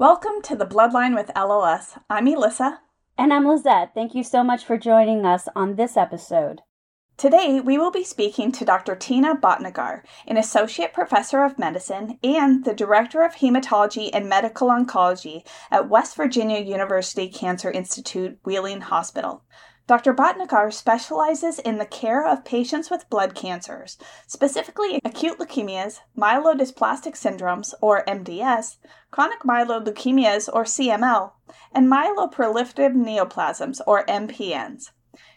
Welcome to the Bloodline with LLS. I'm Elissa. And I'm Lizette. Thank you so much for joining us on this episode. Today, we will be speaking to Dr. Tina Bhatnagar, an associate professor of medicine and the director of hematology and medical oncology at West Virginia University Cancer Institute Wheeling Hospital. Dr. Bhatnagar specializes in the care of patients with blood cancers, specifically acute leukemias, myelodysplastic syndromes, or MDS, chronic myeloid leukemias, or CML, and myeloproliferative neoplasms, or MPNs.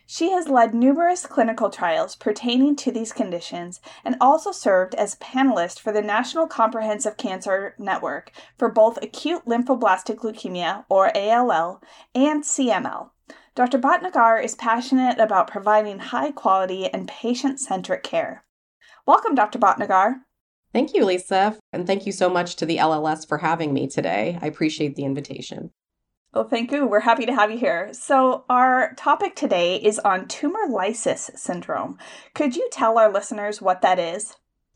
She has led numerous clinical trials pertaining to these conditions and also served as panelist for the National Comprehensive Cancer Network for both acute lymphoblastic leukemia, or ALL, and CML. Dr. Bhatnagar is passionate about providing high quality and patient centric care. Welcome, Dr. Bhatnagar. Thank you, Lisa. And thank you so much to the LLS for having me today. I appreciate the invitation. Well, thank you. We're happy to have you here. So, our topic today is on tumor lysis syndrome. Could you tell our listeners what that is?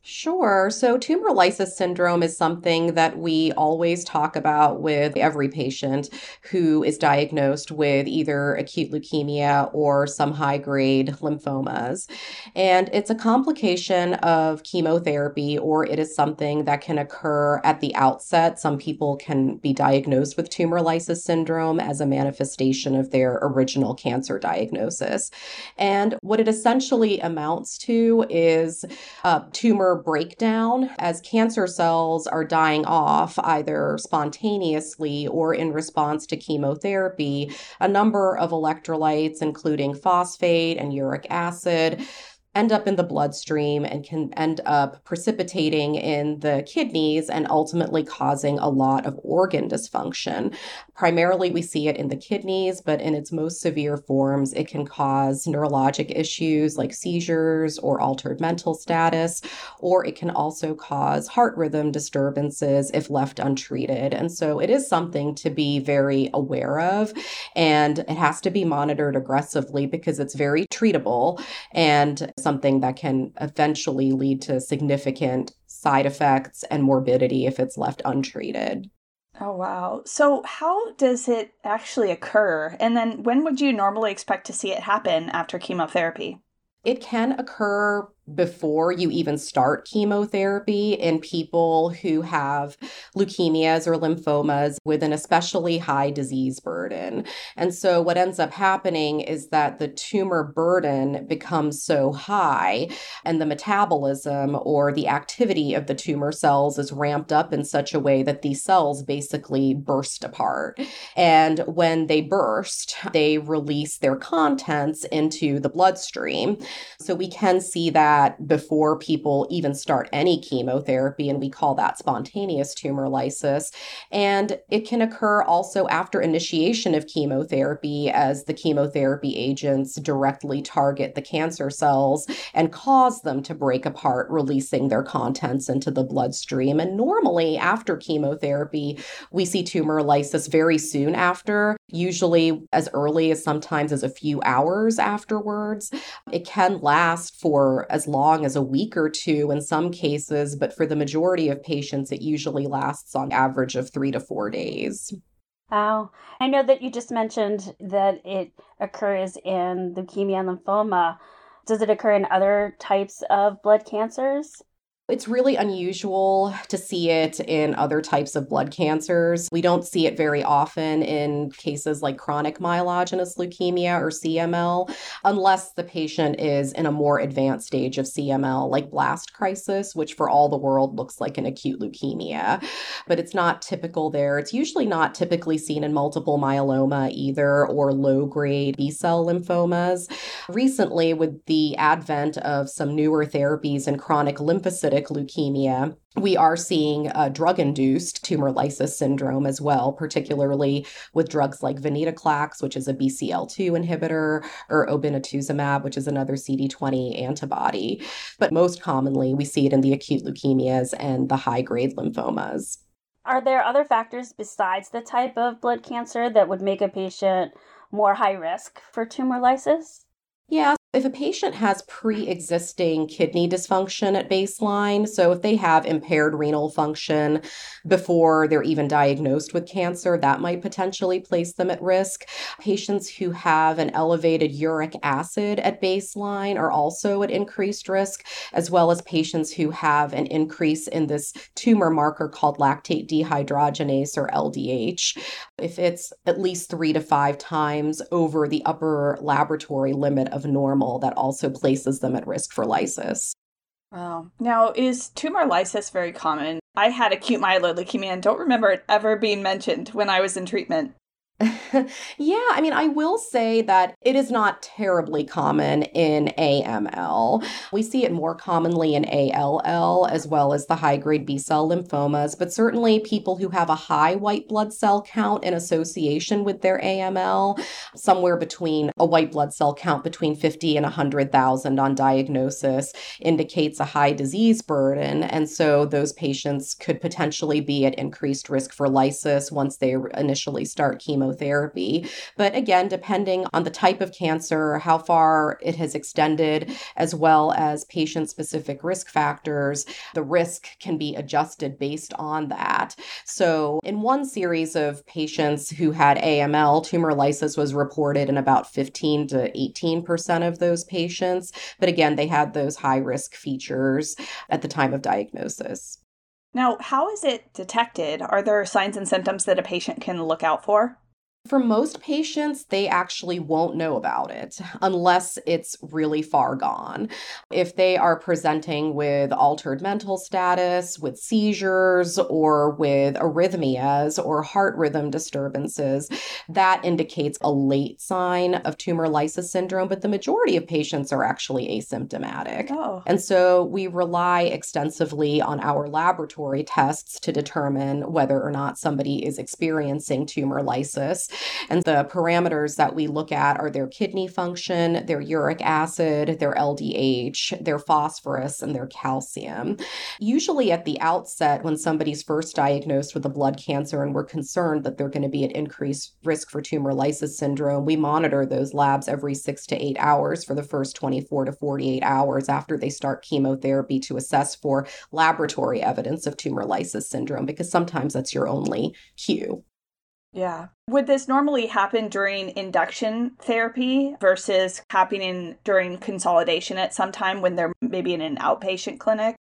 Sure. So, tumor lysis syndrome is something that we always talk about with every patient who is diagnosed with either acute leukemia or some high grade lymphomas. And it's a complication of chemotherapy, or it is something that can occur at the outset. Some people can be diagnosed with tumor lysis syndrome as a manifestation of their original cancer diagnosis. And what it essentially amounts to is a tumor breakdown as cancer cells are dying off either spontaneously or in response to chemotherapy. A number of electrolytes, including phosphate and uric acid, end up in the bloodstream and can end up precipitating in the kidneys and ultimately causing a lot of organ dysfunction. Primarily, we see it in the kidneys, but in its most severe forms, it can cause neurologic issues like seizures or altered mental status, or it can also cause heart rhythm disturbances if left untreated. And so it is something to be very aware of, and it has to be monitored aggressively because it's very treatable and something that can eventually lead to significant side effects and morbidity if it's left untreated. Oh, wow. So, how does it actually occur? And then, when would you normally expect to see it happen after chemotherapy? It can occur before you even start chemotherapy in people who have leukemias or lymphomas with an especially high disease burden. And so, what ends up happening is that the tumor burden becomes so high, and the metabolism or the activity of the tumor cells is ramped up in such a way that these cells basically burst apart. And when they burst, they release their contents into the bloodstream. So, we can see that that before people even start any chemotherapy, and we call that spontaneous tumor lysis. And it can occur also after initiation of chemotherapy, as the chemotherapy agents directly target the cancer cells and cause them to break apart, releasing their contents into the bloodstream. And normally, after chemotherapy, we see tumor lysis very soon after, usually as early as sometimes as a few hours afterwards. It can last for as long as a week or two in some cases, but for the majority of patients, it usually lasts on average of three to four days. Wow. I know that you just mentioned that it occurs in leukemia and lymphoma. Does it occur in other types of blood cancers? It's really unusual to see it in other types of blood cancers. We don't see it very often in cases like chronic myelogenous leukemia or CML, unless the patient is in a more advanced stage of CML, like blast crisis, which for all the world looks like an acute leukemia. But it's not typical there. It's usually not typically seen in multiple myeloma either or low grade B cell lymphomas. Recently, with the advent of some newer therapies in chronic lymphocytic leukemia, we are seeing uh, drug induced tumor lysis syndrome as well, particularly with drugs like venetoclax, which is a BCL2 inhibitor, or obinutuzumab, which is another CD20 antibody. But most commonly, we see it in the acute leukemias and the high grade lymphomas. Are there other factors besides the type of blood cancer that would make a patient more high risk for tumor lysis? Yeah, if a patient has pre existing kidney dysfunction at baseline, so if they have impaired renal function before they're even diagnosed with cancer, that might potentially place them at risk. Patients who have an elevated uric acid at baseline are also at increased risk, as well as patients who have an increase in this tumor marker called lactate dehydrogenase or LDH. If it's at least three to five times over the upper laboratory limit of normal, normal that also places them at risk for lysis. Wow. Now, is tumor lysis very common? I had acute myeloid leukemia and don't remember it ever being mentioned when I was in treatment. yeah, I mean, I will say that it is not terribly common in AML. We see it more commonly in ALL as well as the high grade B cell lymphomas, but certainly people who have a high white blood cell count in association with their AML, somewhere between a white blood cell count between 50 and 100,000 on diagnosis, indicates a high disease burden. And so those patients could potentially be at increased risk for lysis once they initially start chemo chemotherapy. But again, depending on the type of cancer, how far it has extended, as well as patient specific risk factors, the risk can be adjusted based on that. So, in one series of patients who had AML, tumor lysis was reported in about 15 to 18% of those patients. But again, they had those high risk features at the time of diagnosis. Now, how is it detected? Are there signs and symptoms that a patient can look out for? For most patients, they actually won't know about it unless it's really far gone. If they are presenting with altered mental status, with seizures, or with arrhythmias or heart rhythm disturbances, that indicates a late sign of tumor lysis syndrome. But the majority of patients are actually asymptomatic. Oh. And so we rely extensively on our laboratory tests to determine whether or not somebody is experiencing tumor lysis. And the parameters that we look at are their kidney function, their uric acid, their LDH, their phosphorus, and their calcium. Usually at the outset, when somebody's first diagnosed with a blood cancer and we're concerned that they're going to be at increased risk for tumor lysis syndrome, we monitor those labs every six to eight hours for the first 24 to 48 hours after they start chemotherapy to assess for laboratory evidence of tumor lysis syndrome, because sometimes that's your only cue. Yeah. Would this normally happen during induction therapy versus happening during consolidation at some time when they're maybe in an outpatient clinic?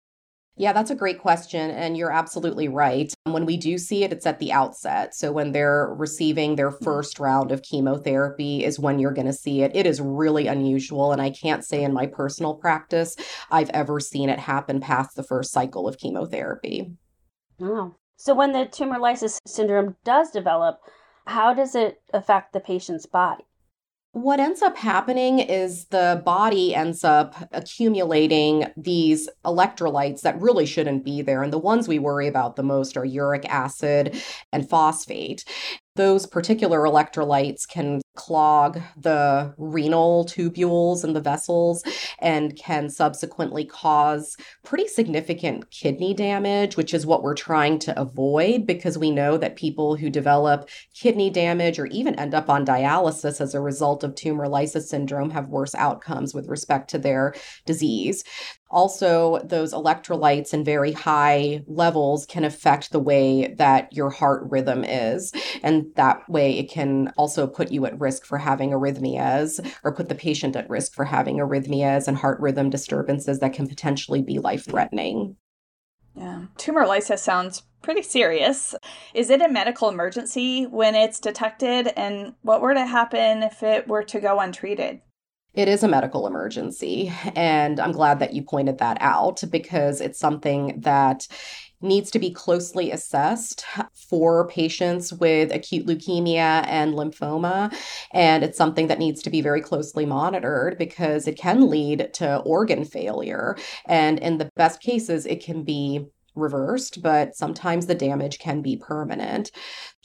Yeah, that's a great question. And you're absolutely right. When we do see it, it's at the outset. So when they're receiving their mm-hmm. first round of chemotherapy is when you're going to see it. It is really unusual. And I can't say in my personal practice I've ever seen it happen past the first cycle of chemotherapy. Oh, so when the tumor lysis syndrome does develop, how does it affect the patient's body? What ends up happening is the body ends up accumulating these electrolytes that really shouldn't be there. And the ones we worry about the most are uric acid and phosphate. Those particular electrolytes can clog the renal tubules and the vessels and can subsequently cause pretty significant kidney damage, which is what we're trying to avoid because we know that people who develop kidney damage or even end up on dialysis as a result of tumor lysis syndrome have worse outcomes with respect to their disease. Also, those electrolytes in very high levels can affect the way that your heart rhythm is. And that way, it can also put you at risk for having arrhythmias or put the patient at risk for having arrhythmias and heart rhythm disturbances that can potentially be life threatening. Yeah. Tumor lysis sounds pretty serious. Is it a medical emergency when it's detected? And what were to happen if it were to go untreated? It is a medical emergency. And I'm glad that you pointed that out because it's something that needs to be closely assessed for patients with acute leukemia and lymphoma. And it's something that needs to be very closely monitored because it can lead to organ failure. And in the best cases, it can be reversed, but sometimes the damage can be permanent.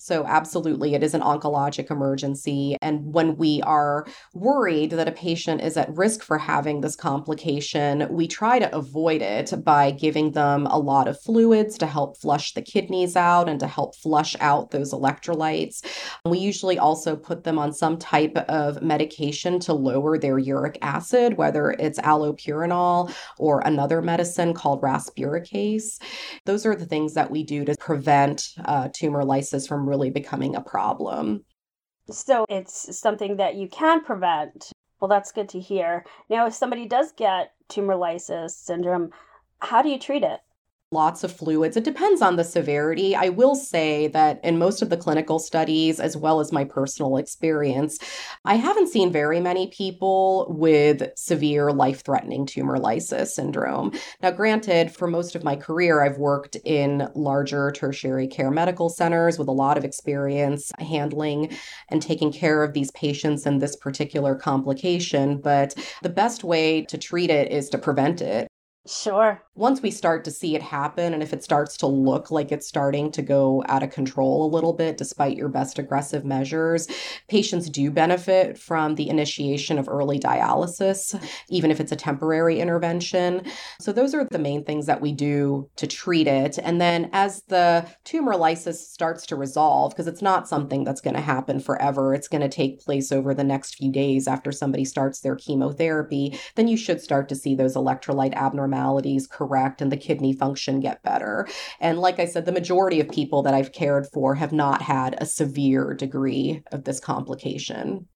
So, absolutely, it is an oncologic emergency. And when we are worried that a patient is at risk for having this complication, we try to avoid it by giving them a lot of fluids to help flush the kidneys out and to help flush out those electrolytes. We usually also put them on some type of medication to lower their uric acid, whether it's allopurinol or another medicine called rasburicase. Those are the things that we do to prevent uh, tumor lysis from really becoming a problem. So it's something that you can prevent. Well, that's good to hear. Now, if somebody does get tumor lysis syndrome, how do you treat it? Lots of fluids. It depends on the severity. I will say that in most of the clinical studies, as well as my personal experience, I haven't seen very many people with severe life threatening tumor lysis syndrome. Now, granted, for most of my career, I've worked in larger tertiary care medical centers with a lot of experience handling and taking care of these patients and this particular complication. But the best way to treat it is to prevent it. Sure. Once we start to see it happen, and if it starts to look like it's starting to go out of control a little bit, despite your best aggressive measures, patients do benefit from the initiation of early dialysis, even if it's a temporary intervention. So, those are the main things that we do to treat it. And then, as the tumor lysis starts to resolve, because it's not something that's going to happen forever, it's going to take place over the next few days after somebody starts their chemotherapy, then you should start to see those electrolyte abnormalities correct and the kidney function get better. And like I said, the majority of people that I've cared for have not had a severe degree of this complication.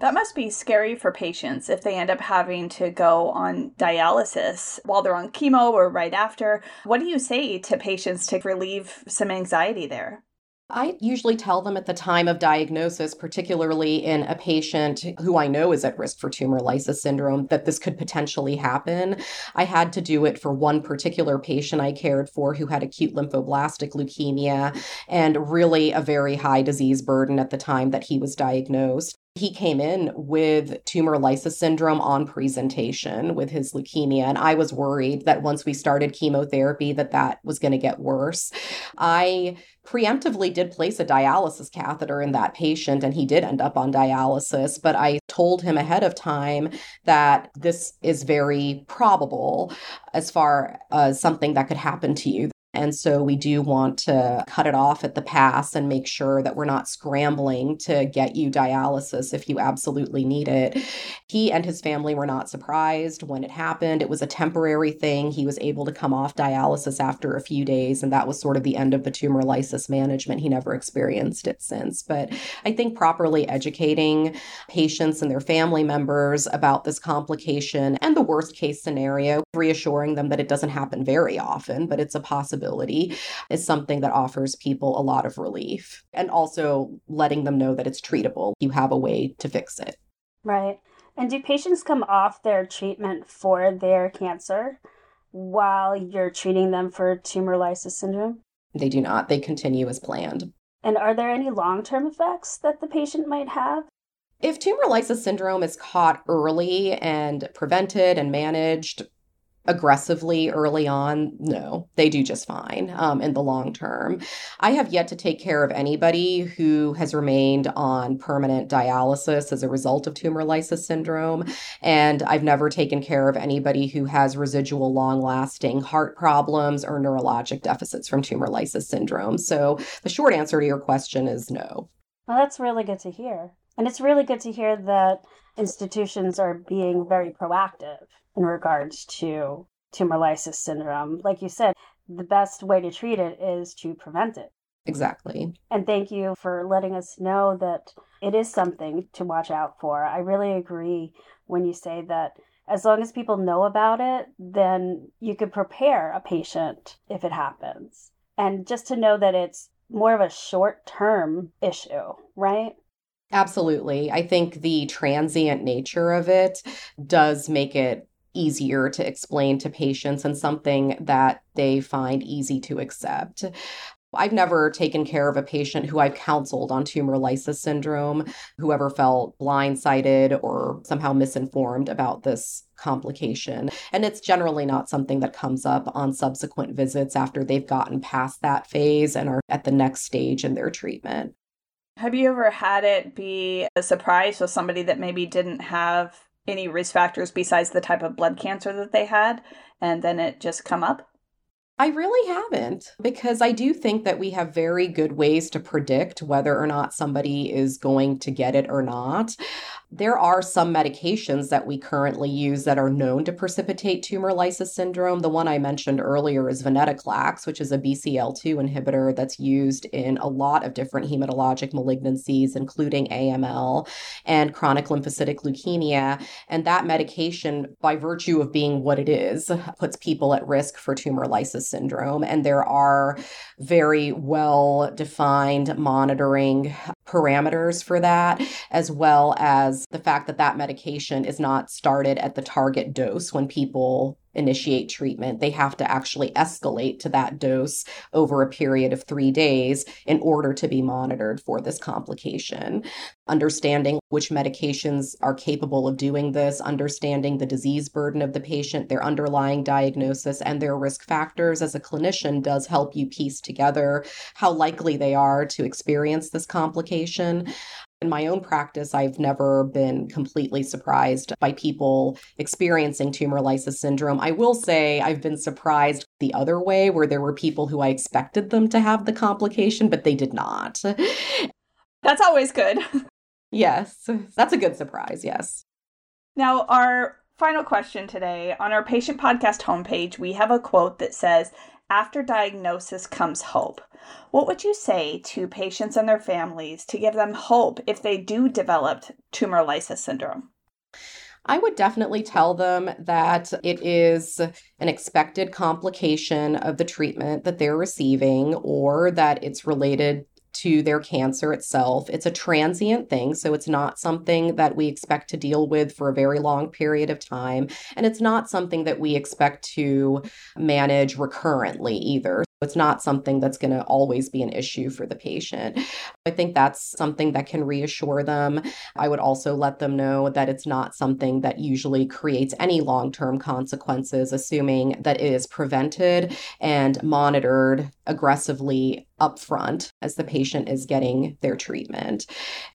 That must be scary for patients if they end up having to go on dialysis while they're on chemo or right after. What do you say to patients to relieve some anxiety there? I usually tell them at the time of diagnosis, particularly in a patient who I know is at risk for tumor lysis syndrome, that this could potentially happen. I had to do it for one particular patient I cared for who had acute lymphoblastic leukemia and really a very high disease burden at the time that he was diagnosed. He came in with tumor lysis syndrome on presentation with his leukemia and I was worried that once we started chemotherapy that that was going to get worse. I preemptively did place a dialysis catheter in that patient and he did end up on dialysis, but I told him ahead of time that this is very probable as far as something that could happen to you. And so we do want to cut it off at the pass and make sure that we're not scrambling to get you dialysis if you absolutely need it. He and his family were not surprised when it happened. It was a temporary thing. He was able to come off dialysis after a few days, and that was sort of the end of the tumor lysis management. He never experienced it since. But I think properly educating patients and their family members about this complication and the worst case scenario, reassuring them that it doesn't happen very often, but it's a possibility possibility is something that offers people a lot of relief and also letting them know that it's treatable. You have a way to fix it. Right. And do patients come off their treatment for their cancer while you're treating them for tumor lysis syndrome? They do not. They continue as planned. And are there any long term effects that the patient might have? If tumor lysis syndrome is caught early and prevented and managed, aggressively early on no they do just fine um, in the long term. I have yet to take care of anybody who has remained on permanent dialysis as a result of tumor lysis syndrome and i've never taken care of anybody who has residual long lasting heart problems or neurologic deficits from tumor lysis syndrome. So the short answer to your question is no. Well that's really good to hear. And it's really good to hear that institutions are being very proactive in regards to tumor lysis syndrome. Like you said, the best way to treat it is to prevent it. Exactly. And thank you for letting us know that it is something to watch out for. I really agree when you say that as long as people know about it, then you could prepare a patient if it happens. And just to know that it's more of a short term issue, right? Absolutely. I think the transient nature of it does make it easier to explain to patients and something that they find easy to accept. I've never taken care of a patient who I've counseled on tumor lysis syndrome, who ever felt blindsided or somehow misinformed about this complication. And it's generally not something that comes up on subsequent visits after they've gotten past that phase and are at the next stage in their treatment. Have you ever had it be a surprise with somebody that maybe didn't have any risk factors besides the type of blood cancer that they had and then it just come up? I really haven't because I do think that we have very good ways to predict whether or not somebody is going to get it or not. There are some medications that we currently use that are known to precipitate tumor lysis syndrome. The one I mentioned earlier is venetoclax, which is a BCL2 inhibitor that's used in a lot of different hematologic malignancies, including AML and chronic lymphocytic leukemia. And that medication, by virtue of being what it is, puts people at risk for tumor lysis syndrome. And there are very well defined monitoring parameters for that, as well as the fact that that medication is not started at the target dose when people initiate treatment. They have to actually escalate to that dose over a period of three days in order to be monitored for this complication. Understanding which medications are capable of doing this, understanding the disease burden of the patient, their underlying diagnosis, and their risk factors as a clinician does help you piece together how likely they are to experience this complication. In my own practice, I've never been completely surprised by people experiencing tumor lysis syndrome. I will say I've been surprised the other way, where there were people who I expected them to have the complication, but they did not. That's always good. Yes, that's a good surprise. Yes. Now, our final question today on our patient podcast homepage, we have a quote that says, After diagnosis comes hope. What would you say to patients and their families to give them hope if they do develop tumor lysis syndrome? I would definitely tell them that it is an expected complication of the treatment that they're receiving or that it's related to their cancer itself. It's a transient thing, so it's not something that we expect to deal with for a very long period of time. And it's not something that we expect to manage recurrently either. It's not something that's going to always be an issue for the patient. I think that's something that can reassure them. I would also let them know that it's not something that usually creates any long term consequences, assuming that it is prevented and monitored aggressively upfront as the patient is getting their treatment.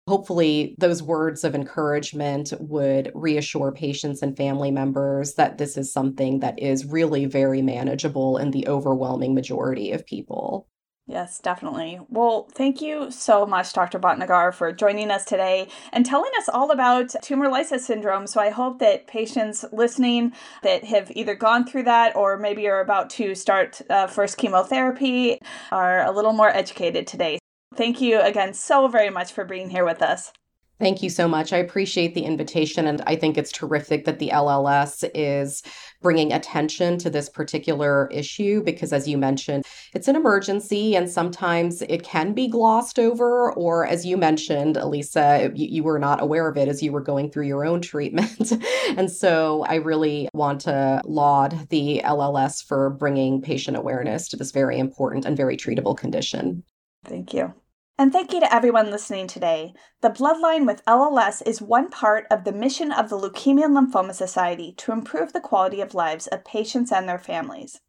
Hopefully, those words of encouragement would reassure patients and family members that this is something that is really very manageable in the overwhelming majority of people. Yes, definitely. Well, thank you so much, Dr. Bhatnagar, for joining us today and telling us all about tumor lysis syndrome. So I hope that patients listening that have either gone through that or maybe are about to start uh, first chemotherapy are a little more educated today. Thank you again so very much for being here with us. Thank you so much. I appreciate the invitation, and I think it's terrific that the LLS is bringing attention to this particular issue because, as you mentioned, it's an emergency and sometimes it can be glossed over. Or, as you mentioned, Elissa, you, you were not aware of it as you were going through your own treatment. and so I really want to laud the LLS for bringing patient awareness to this very important and very treatable condition. Thank you. And thank you to everyone listening today. The Bloodline with LLS is one part of the mission of the Leukemia and Lymphoma Society to improve the quality of lives of patients and their families.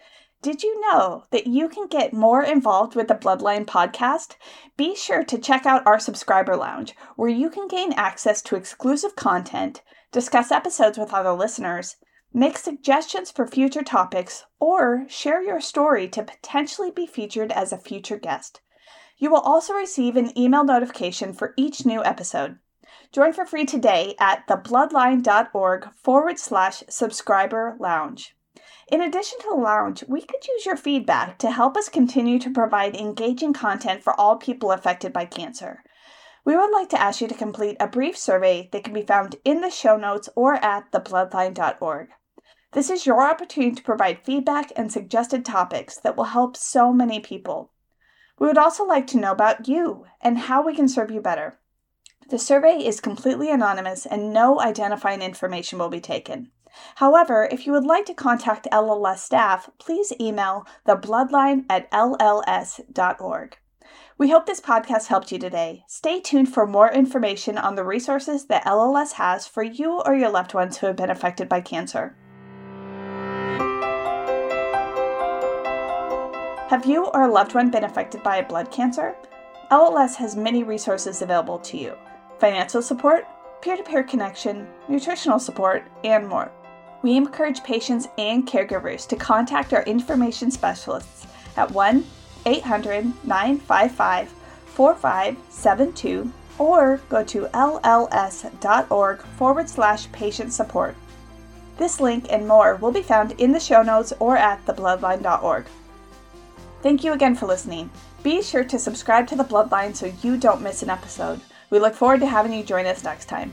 Did you know that you can get more involved with the Bloodline podcast? Be sure to check out our subscriber lounge, where you can gain access to exclusive content, discuss episodes with other listeners, make suggestions for future topics, or share your story to potentially be featured as a future guest. You will also receive an email notification for each new episode. Join for free today at thebloodline.org forward slash subscriber lounge. In addition to the lounge, we could use your feedback to help us continue to provide engaging content for all people affected by cancer. we would like to ask you to complete a brief survey that can be found in the show notes or at thebloodline.org. This is your opportunity to provide feedback and suggested topics that will help so many people. We would also like to know about you and how we can serve you better. The survey is completely anonymous and no identifying information will be taken. However, if you would like to contact LLS staff, please email thebloodline at lls.org. We hope this podcast helped you today. Stay tuned for more information on the resources that LLS has for you or your loved ones who have been affected by cancer. Have you or a loved one been affected by a blood cancer? LLS has many resources available to you financial support, peer to peer connection, nutritional support, and more. We encourage patients and caregivers to contact our information specialists at 1 800 955 4572 or go to lls.org forward slash patient support. This link and more will be found in the show notes or at thebloodline.org. Thank you again for listening. Be sure to subscribe to The Bloodline so you don't miss an episode. We look forward to having you join us next time.